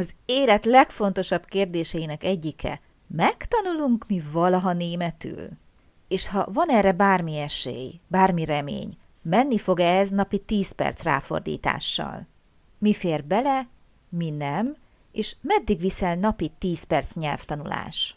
Az élet legfontosabb kérdéseinek egyike, megtanulunk mi valaha németül? És ha van erre bármi esély, bármi remény, menni fog-e ez napi 10 perc ráfordítással? Mi fér bele, mi nem, és meddig viszel napi 10 perc nyelvtanulás?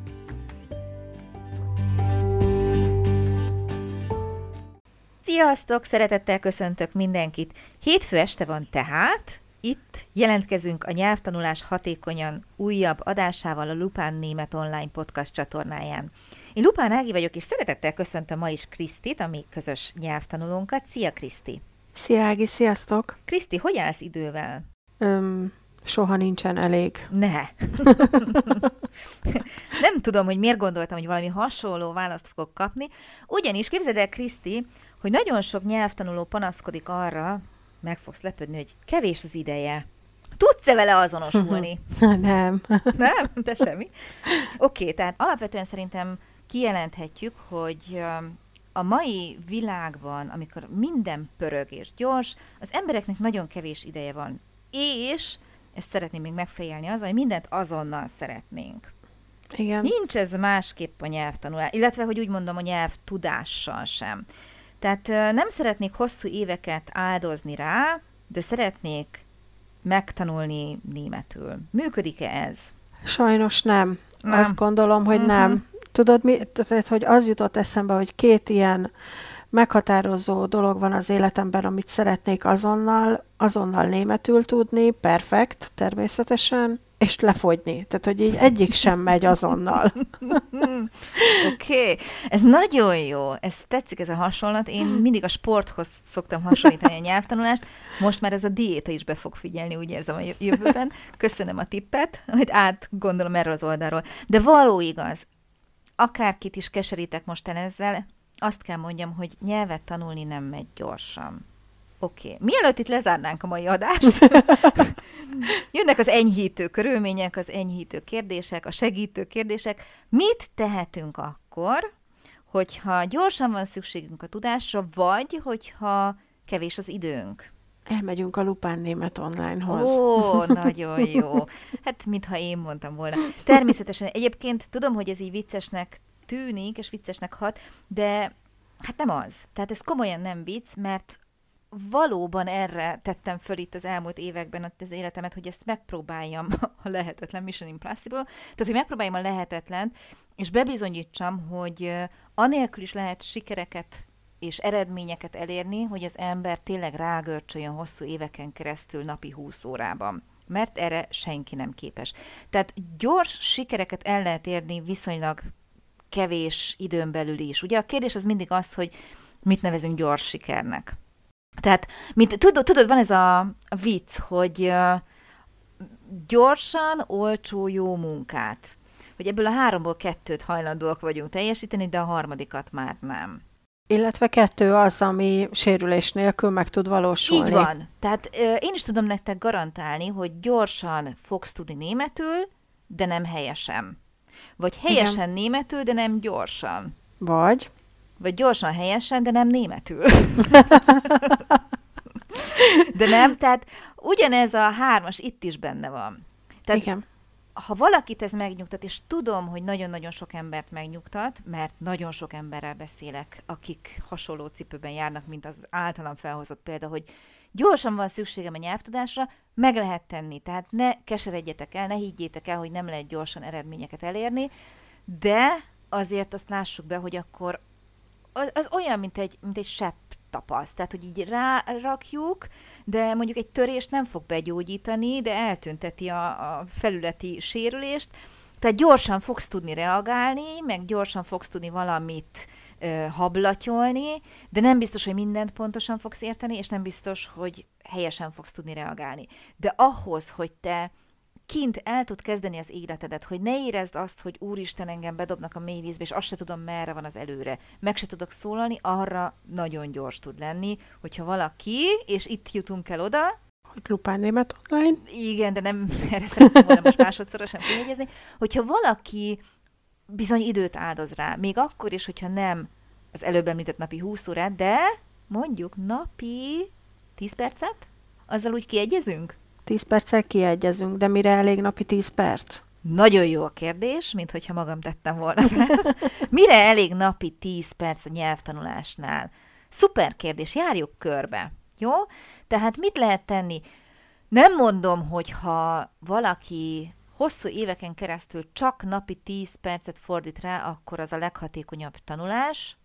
Sziasztok! Szeretettel köszöntök mindenkit! Hétfő este van tehát, itt jelentkezünk a nyelvtanulás hatékonyan újabb adásával a Lupán Német Online podcast csatornáján. Én Lupán Ági vagyok, és szeretettel köszöntöm ma is Krisztit, a mi közös nyelvtanulónkat. Szia, Kriszti! Szia, Ági, sziasztok! Kriszti, hogy állsz idővel? Öm, soha nincsen elég. Ne. Nem tudom, hogy miért gondoltam, hogy valami hasonló választ fogok kapni. Ugyanis képzeld el, Kriszti, hogy nagyon sok nyelvtanuló panaszkodik arra, meg fogsz lepődni, hogy kevés az ideje. Tudsz-e vele azonosulni? Nem. Nem? De semmi. Oké, okay, tehát alapvetően szerintem kijelenthetjük, hogy a mai világban, amikor minden pörög és gyors, az embereknek nagyon kevés ideje van. És ezt szeretném még megfejelni azzal, hogy mindent azonnal szeretnénk. Igen. Nincs ez másképp a nyelvtanulás, illetve, hogy úgy mondom, a nyelv tudással sem. Tehát nem szeretnék hosszú éveket áldozni rá, de szeretnék megtanulni németül. Működik-e ez? Sajnos nem. nem. Azt gondolom, hogy uh-huh. nem. Tudod, mi, tehát, hogy az jutott eszembe, hogy két ilyen meghatározó dolog van az életemben, amit szeretnék azonnal, azonnal németül tudni, perfekt, természetesen, és lefogyni. Tehát, hogy így egyik sem megy azonnal. Oké, okay. ez nagyon jó. Ez tetszik ez a hasonlat. Én mindig a sporthoz szoktam hasonlítani a nyelvtanulást. Most már ez a diéta is be fog figyelni, úgy érzem a jövőben. Köszönöm a tippet, hogy át gondolom erről az oldalról. De való igaz, akárkit is keserítek most ezzel, azt kell mondjam, hogy nyelvet tanulni nem megy gyorsan. Oké. Okay. Mielőtt itt lezárnánk a mai adást, jönnek az enyhítő körülmények, az enyhítő kérdések, a segítő kérdések. Mit tehetünk akkor, hogyha gyorsan van szükségünk a tudásra, vagy hogyha kevés az időnk? Elmegyünk a Lupán Német Onlinehoz. Ó, nagyon jó. Hát, mintha én mondtam volna. Természetesen egyébként tudom, hogy ez így viccesnek tűnik, és viccesnek hat, de hát nem az. Tehát ez komolyan nem vicc, mert valóban erre tettem föl itt az elmúlt években az életemet, hogy ezt megpróbáljam a lehetetlen Mission Impossible, tehát hogy megpróbáljam a lehetetlen, és bebizonyítsam, hogy anélkül is lehet sikereket és eredményeket elérni, hogy az ember tényleg rágörcsöljön hosszú éveken keresztül napi 20 órában mert erre senki nem képes. Tehát gyors sikereket el lehet érni viszonylag kevés időn belül is. Ugye a kérdés az mindig az, hogy mit nevezünk gyors sikernek. Tehát, mint, tudod, tudod, van ez a, vicc, hogy gyorsan, olcsó, jó munkát. Hogy ebből a háromból kettőt hajlandóak vagyunk teljesíteni, de a harmadikat már nem. Illetve kettő az, ami sérülés nélkül meg tud valósulni. Így van. Tehát uh, én is tudom nektek garantálni, hogy gyorsan fogsz tudni németül, de nem helyesen. Vagy helyesen Igen. németül, de nem gyorsan. Vagy? Vagy gyorsan, helyesen, de nem németül. de nem, tehát ugyanez a hármas itt is benne van. Tehát Igen. Ha valakit ez megnyugtat, és tudom, hogy nagyon-nagyon sok embert megnyugtat, mert nagyon sok emberrel beszélek, akik hasonló cipőben járnak, mint az általam felhozott példa, hogy gyorsan van szükségem a nyelvtudásra, meg lehet tenni. Tehát ne keseredjetek el, ne higgyétek el, hogy nem lehet gyorsan eredményeket elérni, de azért azt lássuk be, hogy akkor az olyan, mint egy, mint egy sepp tapaszt. Tehát, hogy így rárakjuk, de mondjuk egy törést nem fog begyógyítani, de eltünteti a, a felületi sérülést. Tehát gyorsan fogsz tudni reagálni, meg gyorsan fogsz tudni valamit ö, hablatyolni, de nem biztos, hogy mindent pontosan fogsz érteni, és nem biztos, hogy helyesen fogsz tudni reagálni. De ahhoz, hogy te kint el tud kezdeni az életedet, hogy ne érezd azt, hogy úristen engem bedobnak a mély vízbe, és azt se tudom, merre van az előre. Meg se tudok szólalni, arra nagyon gyors tud lenni, hogyha valaki, és itt jutunk el oda, hogy Lupán Német online. Igen, de nem erre szeretném volna most másodszorosan kihegyezni, hogyha valaki bizony időt áldoz rá, még akkor is, hogyha nem az előbb említett napi 20 órát, de mondjuk napi 10 percet? Azzal úgy kiegyezünk? 10 perccel kiegyezünk, de mire elég napi 10 perc? Nagyon jó a kérdés, mint hogyha magam tettem volna. Mire elég napi 10 perc a nyelvtanulásnál? Szuper kérdés, járjuk körbe. Jó? Tehát mit lehet tenni? Nem mondom, hogy ha valaki hosszú éveken keresztül csak napi 10 percet fordít rá, akkor az a leghatékonyabb tanulás,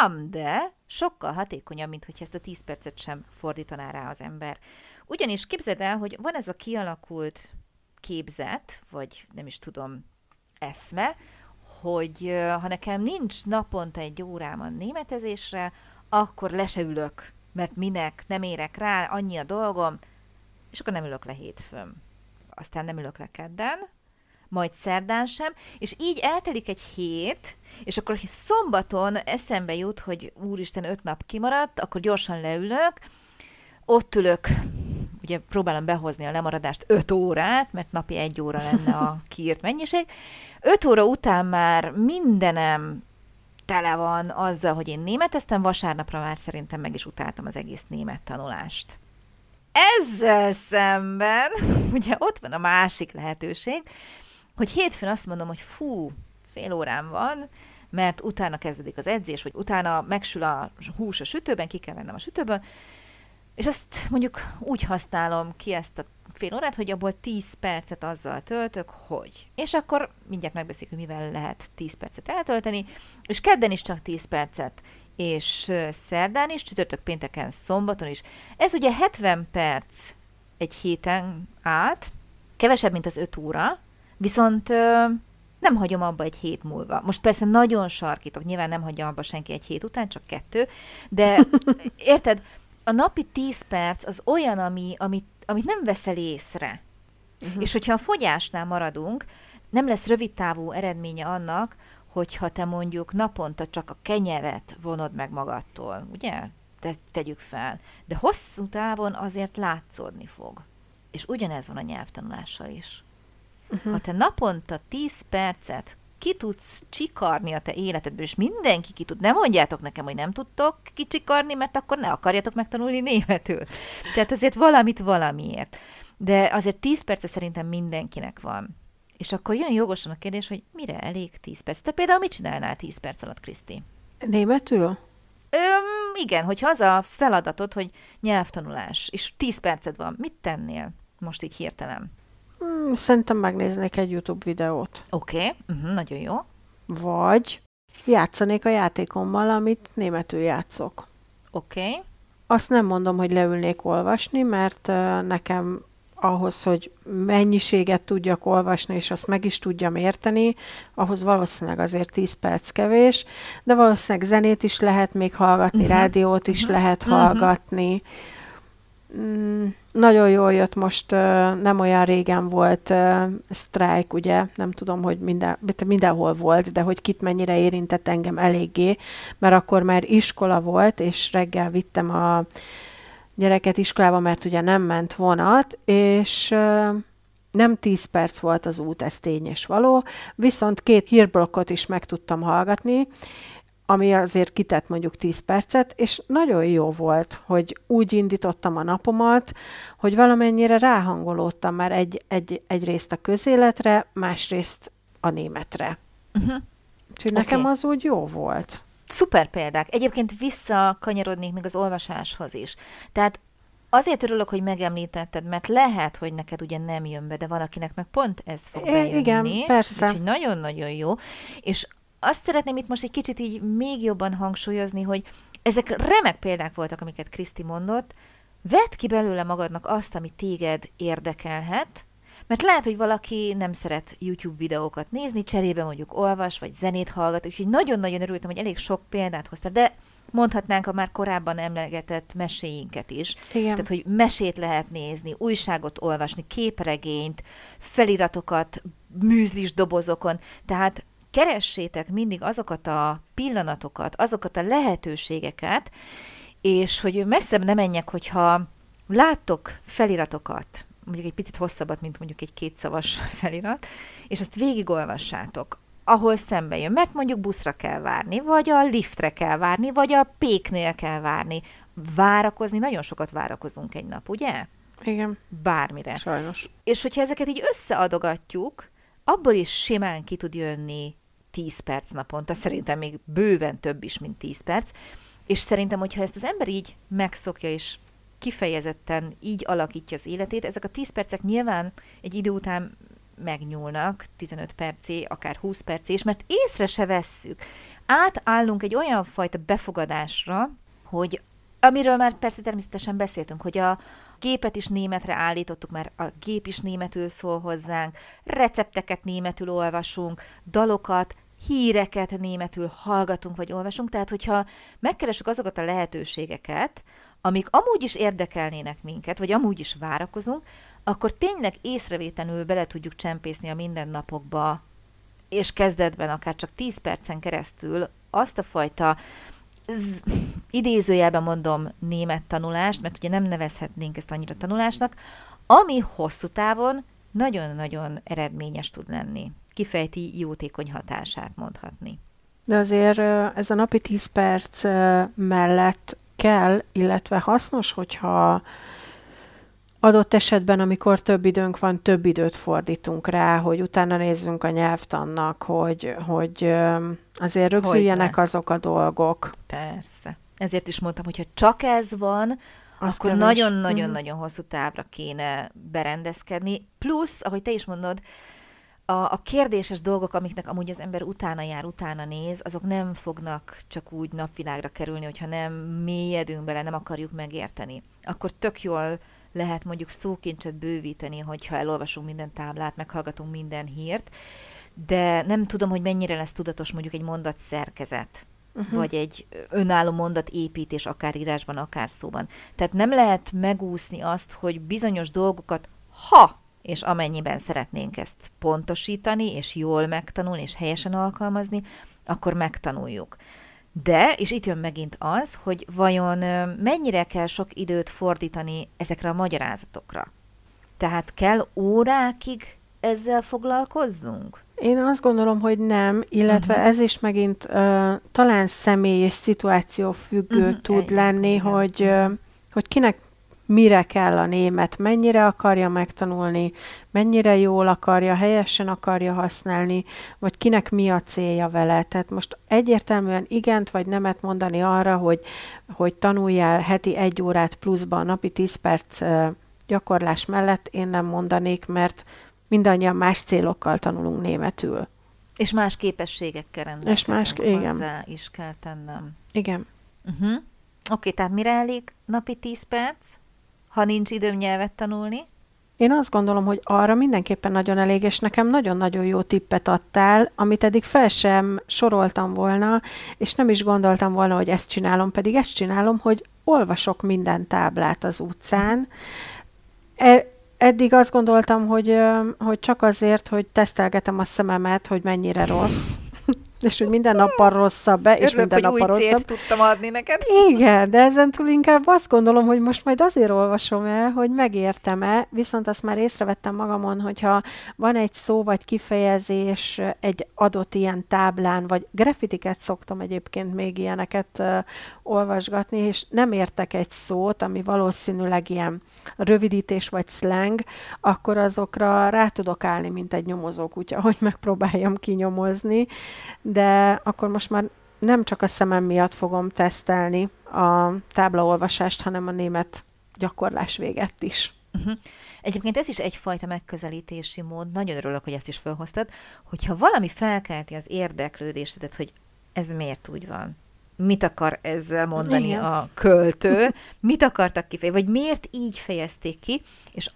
ám de sokkal hatékonyabb, mint hogy ezt a 10 percet sem fordítaná rá az ember. Ugyanis képzeld el, hogy van ez a kialakult képzet, vagy nem is tudom, eszme, hogy ha nekem nincs naponta egy órám a németezésre, akkor le mert minek, nem érek rá, annyi a dolgom, és akkor nem ülök le hétfőn. Aztán nem ülök le kedden, majd szerdán sem, és így eltelik egy hét, és akkor szombaton eszembe jut, hogy úristen, öt nap kimaradt, akkor gyorsan leülök, ott ülök, ugye próbálom behozni a lemaradást 5 órát, mert napi egy óra lenne a kiírt mennyiség. 5 óra után már mindenem tele van azzal, hogy én németeztem, vasárnapra már szerintem meg is utáltam az egész német tanulást. Ezzel szemben, ugye ott van a másik lehetőség, hogy hétfőn azt mondom, hogy fú, fél órám van, mert utána kezdődik az edzés, vagy utána megsül a hús a sütőben, ki kell vennem a sütőből, és azt mondjuk úgy használom ki ezt a fél órát, hogy abból 10 percet azzal töltök, hogy. És akkor mindjárt megbeszéljük, hogy mivel lehet 10 percet eltölteni, és kedden is csak 10 percet, és szerdán is, csütörtök, pénteken, szombaton is. Ez ugye 70 perc egy héten át, kevesebb, mint az 5 óra, viszont ö, nem hagyom abba egy hét múlva. Most persze nagyon sarkítok, nyilván nem hagyja abba senki egy hét után, csak kettő, de érted, a napi 10 perc az olyan, ami, amit, amit nem veszel észre. Uh-huh. És hogyha a fogyásnál maradunk, nem lesz rövidtávú eredménye annak, hogyha te mondjuk naponta csak a kenyeret vonod meg magadtól, ugye? Te, tegyük fel. De hosszú távon azért látszódni fog. És ugyanez van a nyelvtanulással is. Uh-huh. Ha te naponta 10 percet ki tudsz csikarni a te életedből, és mindenki ki tud. Nem mondjátok nekem, hogy nem tudtok kicsikarni, mert akkor ne akarjatok megtanulni németül. Tehát azért valamit valamiért. De azért 10 perce szerintem mindenkinek van. És akkor jön jogosan a kérdés, hogy mire elég 10 perc. Te például mit csinálnál 10 perc alatt, Kriszti? Németül? Öm, igen, hogy az a feladatod, hogy nyelvtanulás, és 10 perced van, mit tennél most így hirtelen? Hmm, szerintem megnéznék egy YouTube videót. Oké, okay. Mhm, uh-huh, nagyon jó. Vagy játszanék a játékommal, amit németül játszok. Oké. Okay. Azt nem mondom, hogy leülnék olvasni, mert nekem ahhoz, hogy mennyiséget tudjak olvasni, és azt meg is tudjam érteni, ahhoz valószínűleg azért 10 perc kevés, de valószínűleg zenét is lehet még hallgatni, uh-huh. rádiót is uh-huh. lehet uh-huh. hallgatni. Mm, nagyon jól jött most, nem olyan régen volt sztrájk, ugye, nem tudom, hogy minden, mindenhol volt, de hogy kit mennyire érintett engem eléggé, mert akkor már iskola volt, és reggel vittem a gyereket iskolába, mert ugye nem ment vonat, és nem 10 perc volt az út, ez tény és való, viszont két hírblokkot is meg tudtam hallgatni, ami azért kitett mondjuk 10 percet, és nagyon jó volt, hogy úgy indítottam a napomat, hogy valamennyire ráhangolódtam már egy, egy, egyrészt a közéletre, másrészt a németre. Uh-huh. Úgyhogy okay. nekem az úgy jó volt. Szuper példák. Egyébként visszakanyarodnék még az olvasáshoz is. Tehát azért örülök, hogy megemlítetted, mert lehet, hogy neked ugye nem jön be, de valakinek meg pont ez fog bejönni. Igen, persze. Úgyhogy nagyon-nagyon jó. És azt szeretném itt most egy kicsit így még jobban hangsúlyozni, hogy ezek remek példák voltak, amiket Kriszti mondott. Vedd ki belőle magadnak azt, ami téged érdekelhet, Mert lehet, hogy valaki nem szeret YouTube videókat nézni, cserébe mondjuk olvas, vagy zenét hallgat, úgyhogy nagyon-nagyon örültem, hogy elég sok példát hoztál, de mondhatnánk a már korábban emlegetett meséinket is. Igen. Tehát, hogy mesét lehet nézni, újságot olvasni, képregényt, feliratokat, műzlis dobozokon. Tehát keressétek mindig azokat a pillanatokat, azokat a lehetőségeket, és hogy messzebb ne menjek, hogyha láttok feliratokat, mondjuk egy picit hosszabbat, mint mondjuk egy kétszavas felirat, és azt végigolvassátok, ahol szembe jön, mert mondjuk buszra kell várni, vagy a liftre kell várni, vagy a péknél kell várni. Várakozni, nagyon sokat várakozunk egy nap, ugye? Igen. Bármire. Sajnos. És hogyha ezeket így összeadogatjuk, abból is simán ki tud jönni 10 perc naponta, szerintem még bőven több is, mint 10 perc, és szerintem, hogyha ezt az ember így megszokja, és kifejezetten így alakítja az életét, ezek a 10 percek nyilván egy idő után megnyúlnak, 15 percé, akár 20 percé, és mert észre se vesszük. Átállunk egy olyan fajta befogadásra, hogy amiről már persze természetesen beszéltünk, hogy a gépet is németre állítottuk, mert a gép is németül szól hozzánk, recepteket németül olvasunk, dalokat, híreket németül hallgatunk vagy olvasunk, tehát hogyha megkeresünk azokat a lehetőségeket, amik amúgy is érdekelnének minket, vagy amúgy is várakozunk, akkor tényleg észrevétlenül bele tudjuk csempészni a mindennapokba, és kezdetben akár csak 10 percen keresztül azt a fajta z- idézőjelben mondom német tanulást, mert ugye nem nevezhetnénk ezt annyira tanulásnak, ami hosszú távon nagyon-nagyon eredményes tud lenni. Kifejti jótékony hatását mondhatni. De azért ez a napi 10 perc mellett kell, illetve hasznos, hogyha adott esetben, amikor több időnk van, több időt fordítunk rá, hogy utána nézzünk a nyelvtannak, hogy, hogy azért rögzüljenek azok a dolgok. Persze. Ezért is mondtam, hogyha csak ez van, Azt akkor nagyon-nagyon-nagyon hosszú távra kéne berendezkedni. Plusz, ahogy te is mondod, a, a kérdéses dolgok, amiknek amúgy az ember utána jár, utána néz, azok nem fognak csak úgy napvilágra kerülni, hogyha nem mélyedünk bele, nem akarjuk megérteni. Akkor tök jól lehet mondjuk szókincset bővíteni, hogyha elolvasunk minden táblát, meghallgatunk minden hírt, de nem tudom, hogy mennyire lesz tudatos mondjuk egy mondat szerkezet, uh-huh. vagy egy önálló mondat építés, akár írásban, akár szóban. Tehát nem lehet megúszni azt, hogy bizonyos dolgokat, ha és amennyiben szeretnénk ezt pontosítani, és jól megtanulni, és helyesen alkalmazni, akkor megtanuljuk. De, és itt jön megint az, hogy vajon mennyire kell sok időt fordítani ezekre a magyarázatokra. Tehát kell órákig ezzel foglalkozzunk? Én azt gondolom, hogy nem, illetve uh-huh. ez is megint uh, talán személy és szituáció függő uh-huh. tud egy, lenni, igen. hogy, uh, hogy kinek mire kell a német, mennyire akarja megtanulni, mennyire jól akarja, helyesen akarja használni, vagy kinek mi a célja vele. Tehát most egyértelműen igent vagy nemet mondani arra, hogy, hogy tanuljál heti egy órát pluszban, napi 10 perc gyakorlás mellett én nem mondanék, mert mindannyian más célokkal tanulunk németül. És más képességekkel rendelkezünk. És más, igen. is kell tennem. Igen. Uh-huh. Oké, okay, tehát mire elég napi 10 perc? Ha nincs időm nyelvet tanulni? Én azt gondolom, hogy arra mindenképpen nagyon elég, és nekem nagyon-nagyon jó tippet adtál, amit eddig fel sem soroltam volna, és nem is gondoltam volna, hogy ezt csinálom, pedig ezt csinálom, hogy olvasok minden táblát az utcán. E- eddig azt gondoltam, hogy, hogy csak azért, hogy tesztelgetem a szememet, hogy mennyire rossz és hogy minden nappal rosszabb be, és Örülök, minden nappal rosszabb. tudtam adni neked. Igen, de ezen túl inkább azt gondolom, hogy most majd azért olvasom el, hogy megértem-e, viszont azt már észrevettem magamon, hogyha van egy szó vagy kifejezés egy adott ilyen táblán, vagy grafitiket szoktam egyébként még ilyeneket uh, olvasgatni, és nem értek egy szót, ami valószínűleg ilyen rövidítés vagy slang, akkor azokra rá tudok állni, mint egy nyomozókutya, hogy megpróbáljam kinyomozni, de akkor most már nem csak a szemem miatt fogom tesztelni a táblaolvasást, hanem a német gyakorlás véget is. Uh-huh. Egyébként ez is egyfajta megközelítési mód, nagyon örülök, hogy ezt is felhoztad, hogyha valami felkelti az érdeklődésedet, hogy ez miért úgy van, mit akar ezzel mondani Igen. a költő, mit akartak kifejezni, vagy miért így fejezték ki, és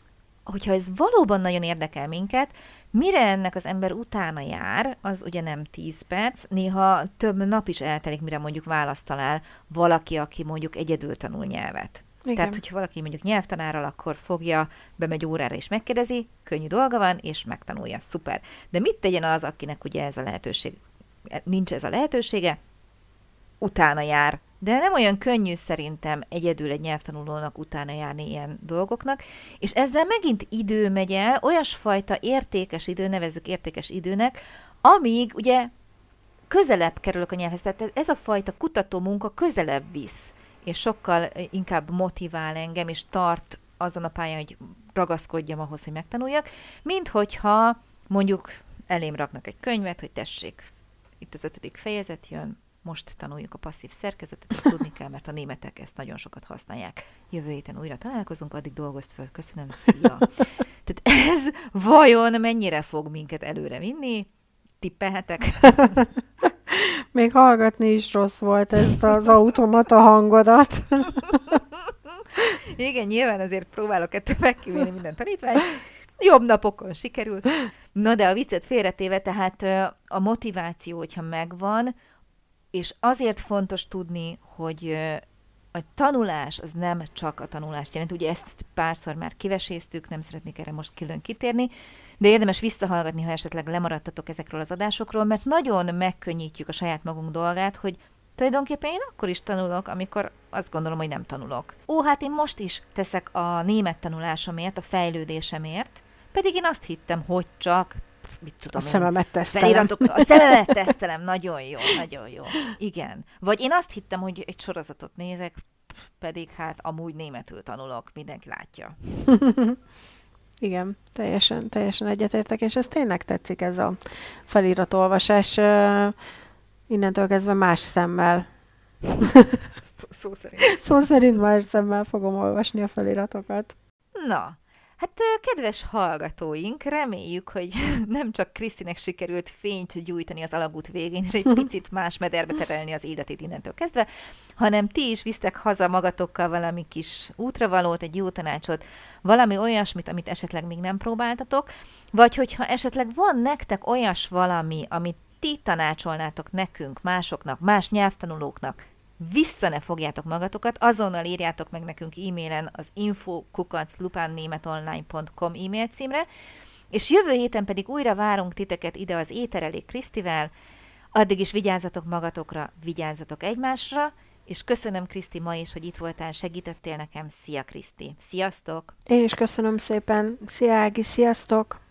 hogyha ez valóban nagyon érdekel minket, mire ennek az ember utána jár, az ugye nem 10 perc, néha több nap is eltelik, mire mondjuk választ talál valaki, aki mondjuk egyedül tanul nyelvet. Igen. Tehát, hogyha valaki mondjuk nyelvtanárral, akkor fogja, bemegy órára és megkérdezi, könnyű dolga van, és megtanulja. Szuper. De mit tegyen az, akinek ugye ez a lehetőség, nincs ez a lehetősége, utána jár. De nem olyan könnyű szerintem egyedül egy nyelvtanulónak utána járni ilyen dolgoknak, és ezzel megint idő megy el, olyasfajta értékes idő, nevezzük értékes időnek, amíg ugye közelebb kerülök a nyelvhez. Tehát ez a fajta kutató munka közelebb visz és sokkal inkább motivál engem, és tart azon a pályán, hogy ragaszkodjam ahhoz, hogy megtanuljak, mint hogyha mondjuk elém raknak egy könyvet, hogy tessék, itt az ötödik fejezet jön, most tanuljuk a passzív szerkezetet, ezt tudni kell, mert a németek ezt nagyon sokat használják. Jövő héten újra találkozunk, addig dolgozt föl, köszönöm, szia! Tehát ez vajon mennyire fog minket előre vinni? Tippelhetek? Még hallgatni is rossz volt ezt az automata hangodat. Igen, nyilván azért próbálok ettől megkívülni minden tanítványt. Jobb napokon sikerül. Na de a viccet félretéve, tehát a motiváció, hogyha megvan, és azért fontos tudni, hogy a tanulás az nem csak a tanulást jelent. Ugye ezt párszor már kiveséztük, nem szeretnék erre most külön kitérni, de érdemes visszahallgatni, ha esetleg lemaradtatok ezekről az adásokról, mert nagyon megkönnyítjük a saját magunk dolgát, hogy tulajdonképpen én akkor is tanulok, amikor azt gondolom, hogy nem tanulok. Ó, hát én most is teszek a német tanulásomért, a fejlődésemért, pedig én azt hittem, hogy csak mit tudom a én, szememet tesztelem. A szememet tesztelem, nagyon jó, nagyon jó. Igen. Vagy én azt hittem, hogy egy sorozatot nézek, pedig hát amúgy németül tanulok, mindenki látja. Igen, teljesen, teljesen egyetértek, és ez tényleg tetszik ez a feliratolvasás. Innentől kezdve más szemmel. Szó, szó szerint. Szó szerint más szemmel fogom olvasni a feliratokat. Na, Hát kedves hallgatóink, reméljük, hogy nem csak Krisztinek sikerült fényt gyújtani az alagút végén, és egy picit más mederbe terelni az életét innentől kezdve, hanem ti is visztek haza magatokkal valami kis útravalót, egy jó tanácsot, valami olyasmit, amit esetleg még nem próbáltatok, vagy hogyha esetleg van nektek olyas valami, amit ti tanácsolnátok nekünk, másoknak, más nyelvtanulóknak, vissza ne fogjátok magatokat, azonnal írjátok meg nekünk e-mailen az info.lupánnémetonline.com e-mail címre, és jövő héten pedig újra várunk titeket ide az Éterelék Krisztivel, addig is vigyázzatok magatokra, vigyázzatok egymásra, és köszönöm Kriszti ma is, hogy itt voltál, segítettél nekem. Szia Kriszti! Sziasztok! Én is köszönöm szépen. Szia Ági, sziasztok!